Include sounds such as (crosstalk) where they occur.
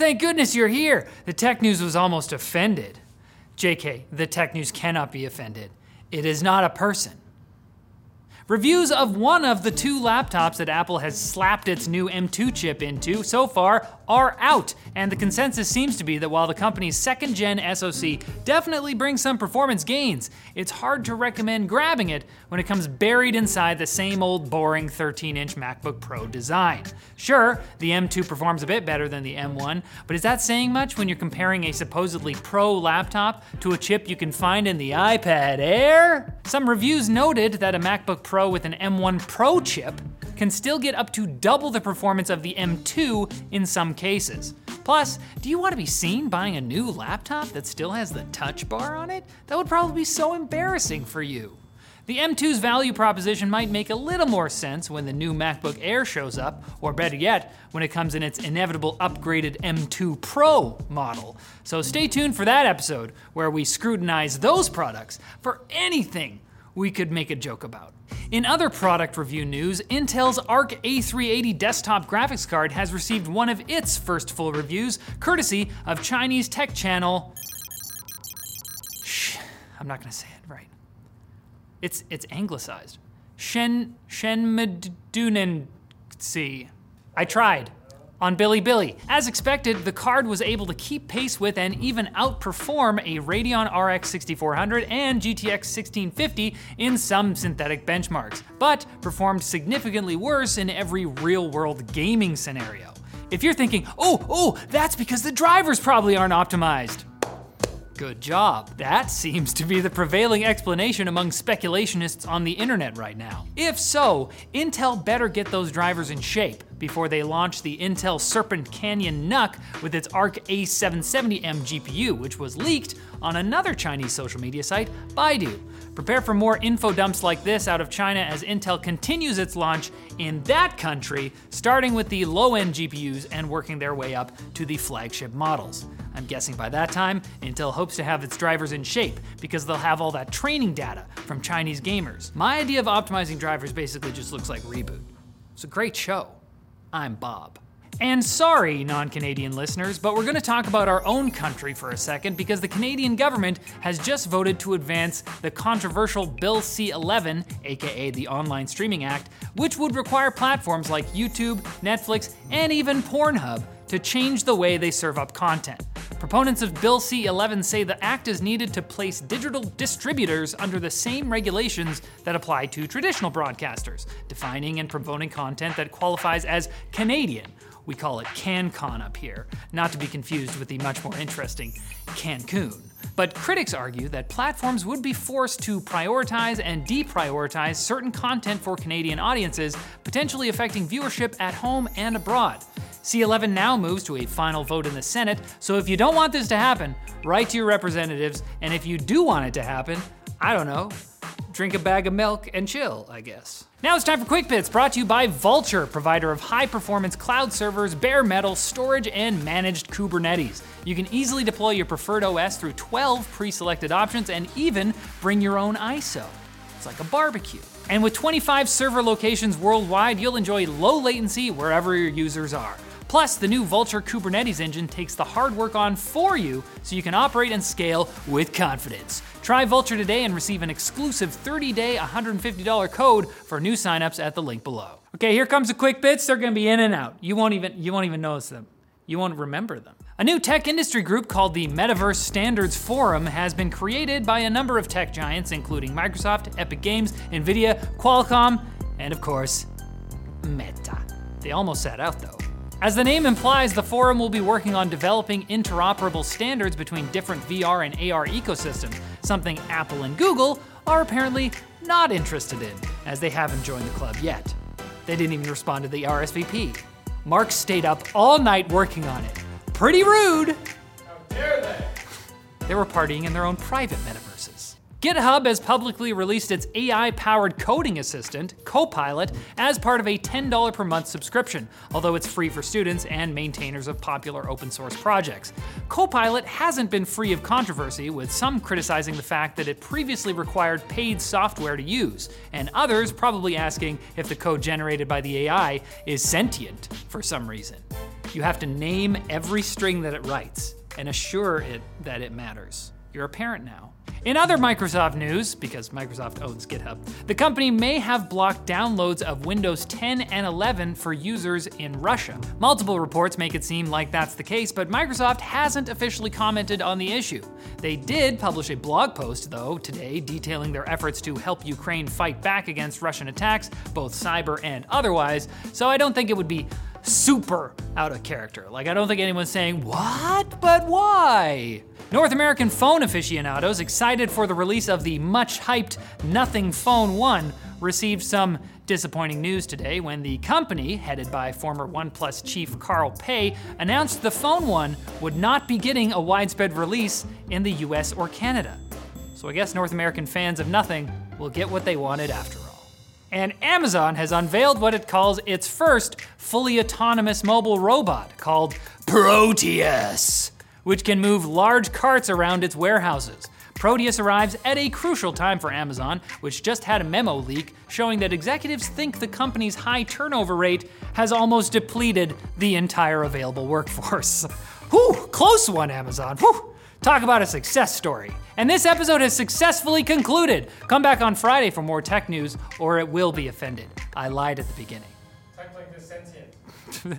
Thank goodness you're here. The tech news was almost offended. JK, the tech news cannot be offended. It is not a person. Reviews of one of the two laptops that Apple has slapped its new M2 chip into so far are out, and the consensus seems to be that while the company's second gen SoC definitely brings some performance gains, it's hard to recommend grabbing it when it comes buried inside the same old boring 13 inch MacBook Pro design. Sure, the M2 performs a bit better than the M1, but is that saying much when you're comparing a supposedly pro laptop to a chip you can find in the iPad Air? Some reviews noted that a MacBook Pro with an M1 Pro chip can still get up to double the performance of the M2 in some cases. Plus, do you want to be seen buying a new laptop that still has the touch bar on it? That would probably be so embarrassing for you. The M2's value proposition might make a little more sense when the new MacBook Air shows up, or better yet, when it comes in its inevitable upgraded M2 Pro model. So stay tuned for that episode where we scrutinize those products for anything we could make a joke about. In other product review news, Intel's Arc A380 desktop graphics card has received one of its first full reviews, courtesy of Chinese tech channel. Shh, I'm not gonna say it right. It's it's anglicized. Shen Shen See, I tried on Bilibili, As expected, the card was able to keep pace with and even outperform a Radeon RX 6400 and GTX 1650 in some synthetic benchmarks, but performed significantly worse in every real world gaming scenario. If you're thinking, oh, oh, that's because the drivers probably aren't optimized. Good job. That seems to be the prevailing explanation among speculationists on the internet right now. If so, Intel better get those drivers in shape before they launch the Intel Serpent Canyon NUC with its Arc A770M GPU, which was leaked on another Chinese social media site, Baidu. Prepare for more info dumps like this out of China as Intel continues its launch in that country, starting with the low end GPUs and working their way up to the flagship models. I'm guessing by that time, Intel hopes to have its drivers in shape because they'll have all that training data from Chinese gamers. My idea of optimizing drivers basically just looks like Reboot. It's a great show. I'm Bob. And sorry, non Canadian listeners, but we're going to talk about our own country for a second because the Canadian government has just voted to advance the controversial Bill C 11, aka the Online Streaming Act, which would require platforms like YouTube, Netflix, and even Pornhub to change the way they serve up content. Proponents of Bill C 11 say the act is needed to place digital distributors under the same regulations that apply to traditional broadcasters, defining and promoting content that qualifies as Canadian. We call it CanCon up here, not to be confused with the much more interesting Cancun. But critics argue that platforms would be forced to prioritize and deprioritize certain content for Canadian audiences, potentially affecting viewership at home and abroad. C11 now moves to a final vote in the Senate, so if you don't want this to happen, write to your representatives, and if you do want it to happen, I don't know, drink a bag of milk and chill, I guess. Now it's time for Quick Bits, brought to you by Vultr, provider of high performance cloud servers, bare metal, storage, and managed Kubernetes. You can easily deploy your preferred OS through 12 pre selected options and even bring your own ISO. It's like a barbecue. And with 25 server locations worldwide, you'll enjoy low latency wherever your users are. Plus, the new Vultr Kubernetes engine takes the hard work on for you so you can operate and scale with confidence. Try Vultr today and receive an exclusive 30-day, $150 code for new signups at the link below. Okay, here comes the quick bits. They're to be in and out. You won't even you won't even notice them. You won't remember them. A new tech industry group called the Metaverse Standards Forum has been created by a number of tech giants including Microsoft, Epic Games, Nvidia, Qualcomm, and of course, Meta. They almost sat out though. As the name implies, the forum will be working on developing interoperable standards between different VR and AR ecosystems, something Apple and Google are apparently not interested in, as they haven't joined the club yet. They didn't even respond to the RSVP. Mark stayed up all night working on it. Pretty rude! How dare they? They were partying in their own private metaverses. GitHub has publicly released its AI powered coding assistant, Copilot, as part of a $10 per month subscription, although it's free for students and maintainers of popular open source projects. Copilot hasn't been free of controversy, with some criticizing the fact that it previously required paid software to use, and others probably asking if the code generated by the AI is sentient for some reason. You have to name every string that it writes and assure it that it matters. You're a parent now. In other Microsoft news, because Microsoft owns GitHub, the company may have blocked downloads of Windows 10 and 11 for users in Russia. Multiple reports make it seem like that's the case, but Microsoft hasn't officially commented on the issue. They did publish a blog post, though, today detailing their efforts to help Ukraine fight back against Russian attacks, both cyber and otherwise, so I don't think it would be super out of character. Like, I don't think anyone's saying, What? But why? North American phone aficionados excited for the release of the much hyped Nothing Phone 1 received some disappointing news today when the company, headed by former OnePlus chief Carl Pei, announced the Phone 1 would not be getting a widespread release in the US or Canada. So I guess North American fans of Nothing will get what they wanted after all. And Amazon has unveiled what it calls its first fully autonomous mobile robot called Proteus, which can move large carts around its warehouses. Proteus arrives at a crucial time for Amazon, which just had a memo leak showing that executives think the company's high turnover rate has almost depleted the entire available workforce. (laughs) Whew, close one, Amazon. Whew. Talk about a success story. And this episode has successfully concluded. Come back on Friday for more tech news, or it will be offended. I lied at the beginning.